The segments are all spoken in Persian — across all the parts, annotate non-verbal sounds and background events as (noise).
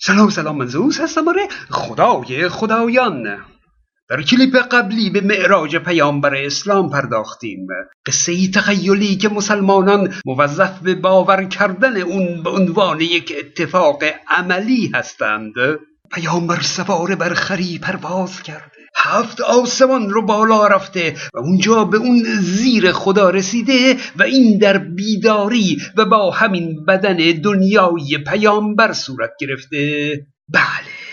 سلام سلام من زوس هستم آره. خدای خدایان. در کلیپ قبلی به معراج پیامبر اسلام پرداختیم. قصه ای تخیلی که مسلمانان موظف به باور کردن اون به عنوان یک اتفاق عملی هستند. پیامبر سوار بر خری پرواز کرده. هفت آسمان رو بالا رفته و اونجا به اون زیر خدا رسیده و این در بیداری و با همین بدن دنیای پیامبر صورت گرفته. بله.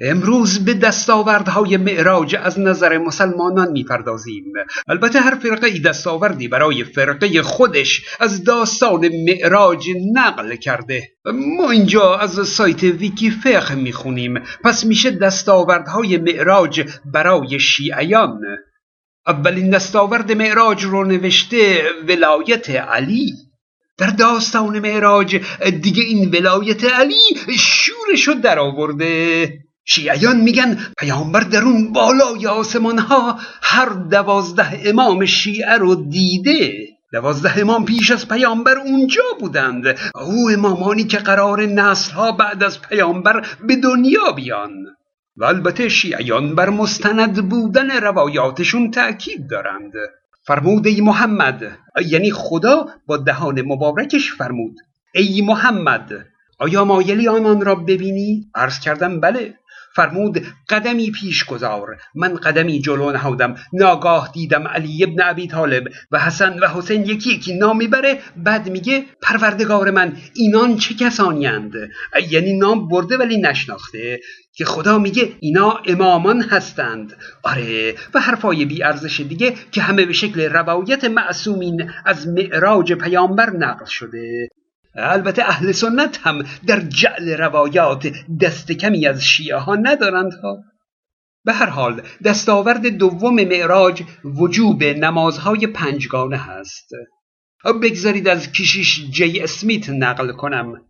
امروز به دستاوردهای معراج از نظر مسلمانان می‌پردازیم. البته هر فرقه ای دستاوردی برای فرقه خودش از داستان معراج نقل کرده. ما اینجا از سایت ویکی فقه می‌خونیم. پس میشه دستاوردهای معراج برای شیعیان. اولین دستاورد معراج رو نوشته ولایت علی. در داستان معراج دیگه این ولایت علی شورشو در آورده شیعیان میگن پیامبر در اون بالای آسمان ها هر دوازده امام شیعه رو دیده. دوازده امام پیش از پیامبر اونجا بودند. او امامانی که قرار نسل ها بعد از پیامبر به دنیا بیان. و البته شیعیان بر مستند بودن روایاتشون تأکید دارند. فرمود ای محمد یعنی خدا با دهان مبارکش فرمود. ای محمد آیا مایلی آنان را ببینی؟ عرض کردم بله. فرمود قدمی پیش گذار. من قدمی جلو نهادم. ناگاه دیدم علی ابن ابی طالب و حسن و حسین یکی یکی نام می‌بره. بعد میگه پروردگار من اینان چه کسانیند یعنی نام برده ولی نشناخته. که خدا میگه اینا امامان هستند. آره و حرفای بی ارزش دیگه که همه به شکل روایت معصومین از معراج پیامبر نقل شده. البته اهل سنت هم در جعل روایات دست کمی از شیعه ها ندارند ها. به هر حال دستاورد دوم معراج وجوب نمازهای پنجگانه هست. بگذارید از کشیش جی اسمیت نقل کنم.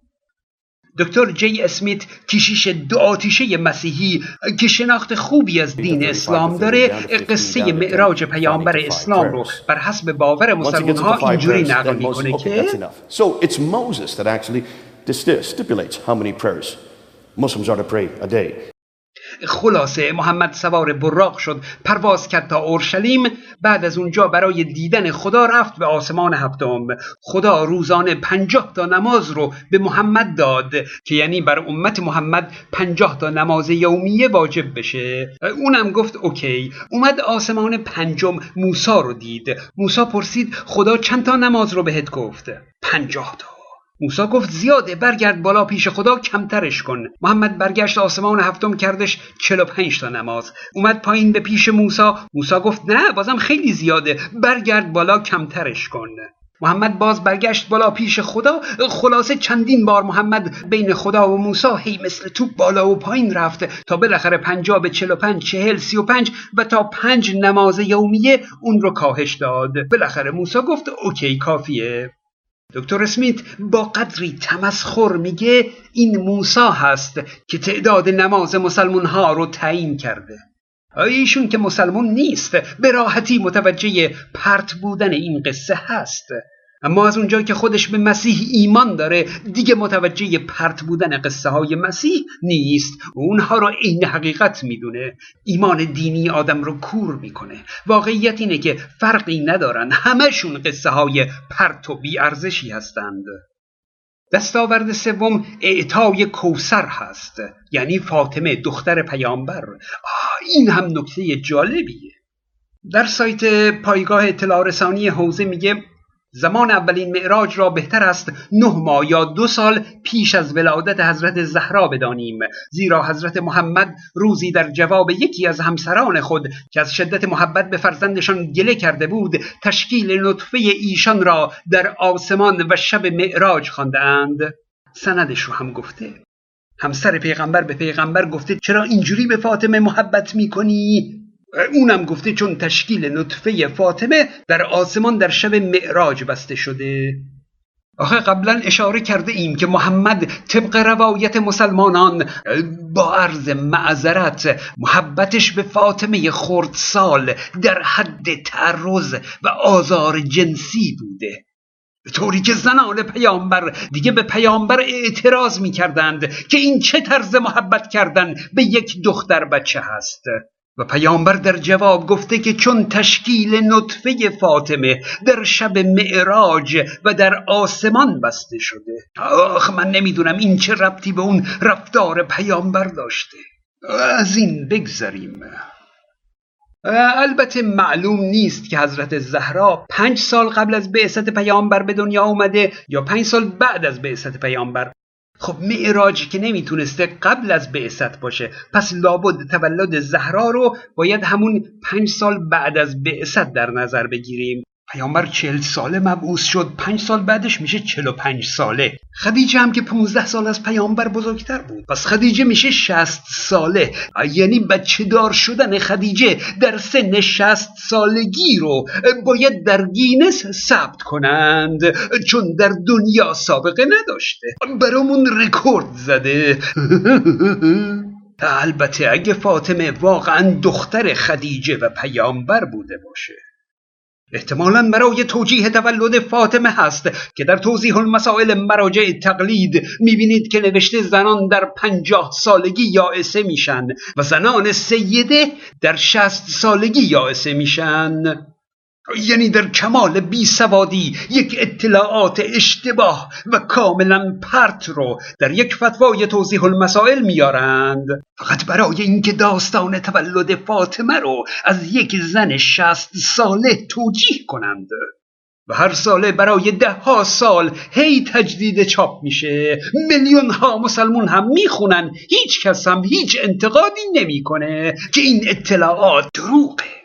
دکتر جی اسمیت کشیش دو آتیشه مسیحی که شناخت خوبی از دین اسلام داره قصه معراج پیامبر اسلام رو بر حسب باور مسلمان ها اینجوری نقل می‌کنه که So it's Moses that actually stipulates how many prayers Muslims are to pray a day. خلاصه محمد سوار براق شد پرواز کرد تا اورشلیم بعد از اونجا برای دیدن خدا رفت به آسمان هفتم. خدا روزانه پنجاه تا نماز رو به محمد داد که یعنی بر امت محمد پنجاه تا نماز یومیه واجب بشه. اونم گفت اوکی. اومد آسمان پنجم موسا رو دید. موسا پرسید خدا چند تا نماز رو بهت گفت؟ پنجاه تا. موسا گفت زیاده برگرد بالا پیش خدا کمترش کن. محمد برگشت آسمان هفتم کردش 45 تا نماز. اومد پایین به پیش موسا موسا گفت نه بازم خیلی زیاده برگرد بالا کمترش کن. محمد باز برگشت بالا پیش خدا. خلاصه چندین بار محمد بین خدا و موسا هی مثل توپ بالا و پایین رفت تا بالاخره پنجا به چل و پنج چهل سی و پنج و تا پنج نماز یومیه اون رو کاهش داد. بالاخره موسا گفت اوکی کافیه. دکتر اسمیت با قدری تمسخر میگه این موسا هست که تعداد نماز مسلمون ها رو تعیین کرده. ایشون که مسلمون نیست به راحتی متوجه پرت بودن این قصه هست؟ اما از اونجا که خودش به مسیح ایمان داره دیگه متوجه پرت بودن قصه های مسیح نیست. اونها رو عین حقیقت می‌دونه. ایمان دینی آدم رو کور می‌کنه. واقعیت اینه که فرقی ندارن. همشون قصه های پرت و بیارزشی هستند. دستاورد سوم اعطای کوسر هست. یعنی فاطمه دختر پیامبر. این هم نکته جالبیه. در سایت پایگاه اطلاع رسانی حوزه میگه زمان اولین معراج را بهتر است نه ماه یا دو سال پیش از ولادت حضرت زهرا بدانیم. زیرا حضرت محمد روزی در جواب یکی از همسران خود که از شدت محبت به فرزندشان گله کرده بود تشکیل نطفه ایشان را در آسمان و شب معراج خواندهاند سندش رو هم گفته. همسر پیغمبر به پیغمبر گفته چرا اینجوری به فاطمه محبت می‌کنی؟ اونم گفته چون تشکیل نطفه فاطمه در آسمان در شب معراج بسته شده. آخه قبلا اشاره کرده ایم که محمد طبق روایت مسلمانان با عرض معذرت محبتش به فاطمه خردسال در حد تعرض و آزار جنسی بوده. طوری که زنان پیامبر دیگه به پیامبر اعتراض می‌کردند که این چه طرز محبت کردن به یک دختر بچه هست. و پیامبر در جواب گفته که چون تشکیل نطفه فاطمه در شب معراج و در آسمان بسته شده. آخ من نمی‌دونم این چه ربطی به اون رفتار پیامبر داشته. از این بگذریم. البته معلوم نیست که حضرت زهرا پنج سال قبل از بعثت پیامبر به دنیا اومده یا پنج سال بعد از بعثت پیامبر. خب معراج که نمی‌تونسته قبل از بعثت باشه. پس لابد تولد زهرا رو باید همون پنج سال بعد از بعثت در نظر بگیریم. پیامبر چل ساله مبعوث شد. پنج سال بعدش میشه چل و پنج ساله. خدیجه هم که پونزده سال از پیامبر بزرگتر بود. پس خدیجه میشه شست ساله. یعنی بچه دار شدن خدیجه در سن شست سالگی رو باید در گینس ثبت کنند. چون در دنیا سابقه نداشته. برامون رکورد زده. (laughs) البته اگه فاطمه واقعا دختر خدیجه و پیامبر بوده باشه. احتمالا برای توجیه تولد فاطمه هست که در توضیح المسائل مراجع تقلید می‌بینید که نوشته زنان در پنجاه سالگی یائسه میشن و زنان سیده در شست سالگی یائسه میشن. یعنی در کمال بی سوادی یک اطلاعات اشتباه و کاملا پرت رو در یک فتوای توضیح المسائل میارند. فقط برای اینکه داستان تولد فاطمه رو از یک زن شست ساله توجیه کنند. و هر ساله برای ده ها سال هی تجدید چاپ میشه. میلیون ها مسلمون هم می‌خونن. هیچ کس هم هیچ انتقادی نمی‌کنه که این اطلاعات دروغه.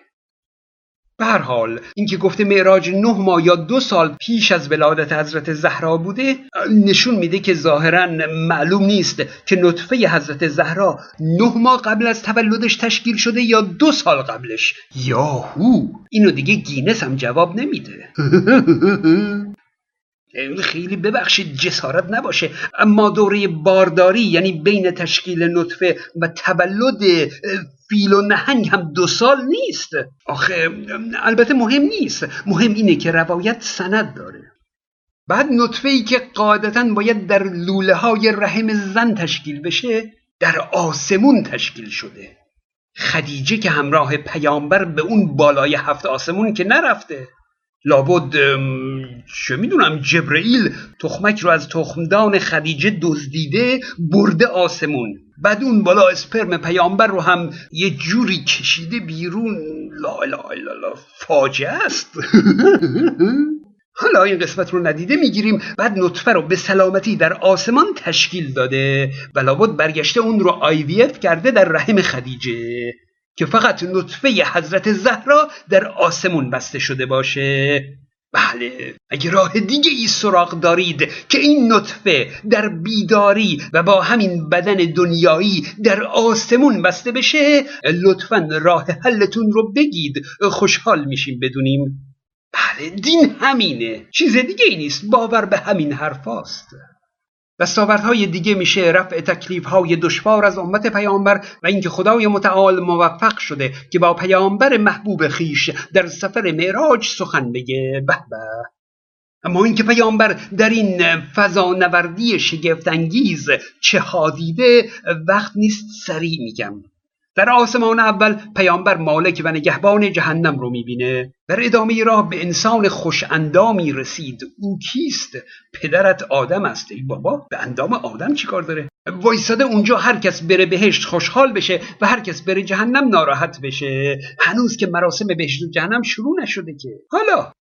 به هر حال اینکه گفته معراج نه ماه یا دو سال پیش از ولادت حضرت زهرا بوده نشون میده که ظاهرا معلوم نیست که نطفه حضرت زهرا نه ماه قبل از تولدش تشکیل شده یا دو سال قبلش. یاهو! اینو دیگه گینس هم جواب نمیده. (laughs) خیلی ببخشید جسارت نباشه. اما دوره بارداری یعنی بین تشکیل نطفه و تولد فیل و نهنگ هم دو سال نیست. آخه البته مهم نیست. مهم اینه که روایت سند داره. بعد نطفه ای که قاعدتا باید در لوله های رحم زن تشکیل بشه در آسمون تشکیل شده. خدیجه که همراه پیامبر به اون بالای هفت آسمون که نرفته. لابد چه می‌دونم جبرئیل تخمک رو از تخمدان خدیجه دزدیده برده آسمون. بعد اون بالا اسپرم پیامبر رو هم یه جوری کشیده بیرون. لا لا لا لا فاجعه است. (laughs) حالا این قسمت رو ندیده می‌گیریم. بعد نطفه رو به سلامتی در آسمان تشکیل داده و لابد برگشته اون رو آیویت کرده در رحم خدیجه. که فقط نطفه حضرت زهرا در آسمون بسته شده باشه. بله اگه راه دیگه ای سراغ دارید که این نطفه در بیداری و با همین بدن دنیایی در آسمون بسته بشه لطفا راه حلتون رو بگید. خوشحال میشیم بدونیم. بله دین همینه. چیز دیگه ای نیست. باور به همین حرفاست دستاوردهای دیگه میشه رفع تکلیفهای دشوار از امت پیامبر و اینکه خدای متعال موفق شده که با پیامبر محبوب خیش در سفر معراج سخن بگه. به اما اینکه پیامبر در این فضا نوردی شگفت انگیز چه حادیده وقت نیست سریع میگم. در آسمان اول پیامبر مالک و نگهبان جهنم رو می‌بینه در ادامه راه به انسان خوش اندامی رسید. او کیست؟ پدرت آدم است. ای بابا به اندام آدم چیکار داره؟ وایساده اونجا هر کس بره بهشت خوشحال بشه و هر کس بره جهنم ناراحت بشه. هنوز که مراسم بهشت و جهنم شروع نشده که. حالا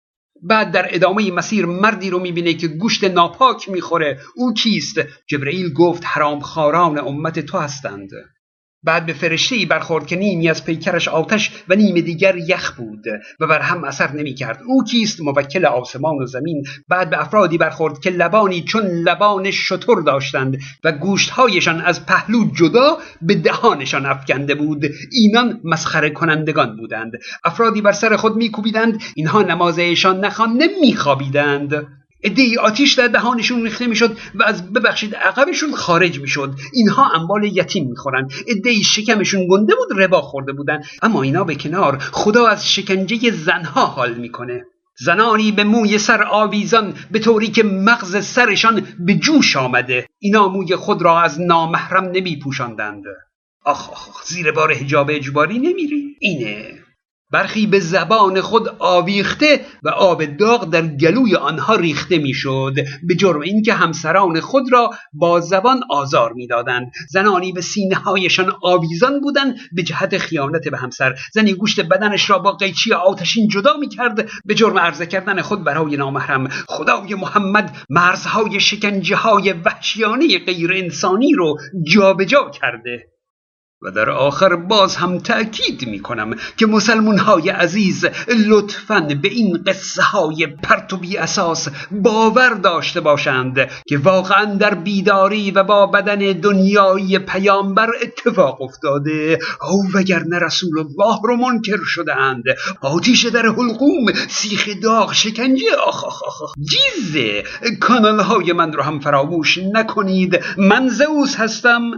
بعد در ادامه مسیر مردی رو می‌بینه که گوشت ناپاک می‌خوره. او کیست؟ جبرئیل گفت حرام خاران امت تو هستند. بعد به فرشته برخورد که نیمی از پیکرش آتش و نیم دیگر یخ بود و بر هم اثر نمی کرد او کیست؟ موکل آسمان و زمین. بعد به افرادی برخورد که لبانی چون لبان شتر داشتند و گوشتهایشان از پهلو جدا به دهانشان افکنده بود. اینان مسخره کنندگان بودند. افرادی بر سر خود میکوبیدند. اینها نمازشان نخوانده میخوابیدند ادهی آتیش در دهانشون ریخته می‌شد و از ببخشید عقبشون خارج می‌شد. اینها انبال یتیم می‌خورن ادهی شکمشون گنده بود ربا خورده بودن. اما اینا به کنار خدا از شکنجه زنها حال می‌کنه. زنانی به موی سر آویزان به طوری که مغز سرشان به جوش آمده. اینا موی خود را از نامحرم نمی پوشاندند آخ آخ زیر بار حجاب اجباری نمیری. اینه. برخی به زبان خود آویخته و آب داغ در گلوی آنها ریخته می‌شد. به جرم اینکه همسران خود را با زبان آزار می‌دادند. زنانی به سینه هایشان آویزان بودند به جهت خیانت به همسر. زنی گوشت بدنش را با قیچی آتشین جدا می‌کرد. به جرم عرضه کردن خود برای نامحرم. خدای محمد مرزهای شکنجه های وحشیانه غیر انسانی رو جابجا کرده. و در آخر باز هم تأکید می کنم که مسلمون های عزیز لطفا به این قصه های پرتوبی اساس باور داشته باشند که واقعا در بیداری و با بدن دنیایی پیامبر اتفاق افتاده. او وگرنه رسول الله رو منکر شدهاند آتیش در حلقوم سیخ داغ شکنجه. آخ آخ آخ جیزه. کانال های من رو هم فراموش نکنید. من زوس هستم.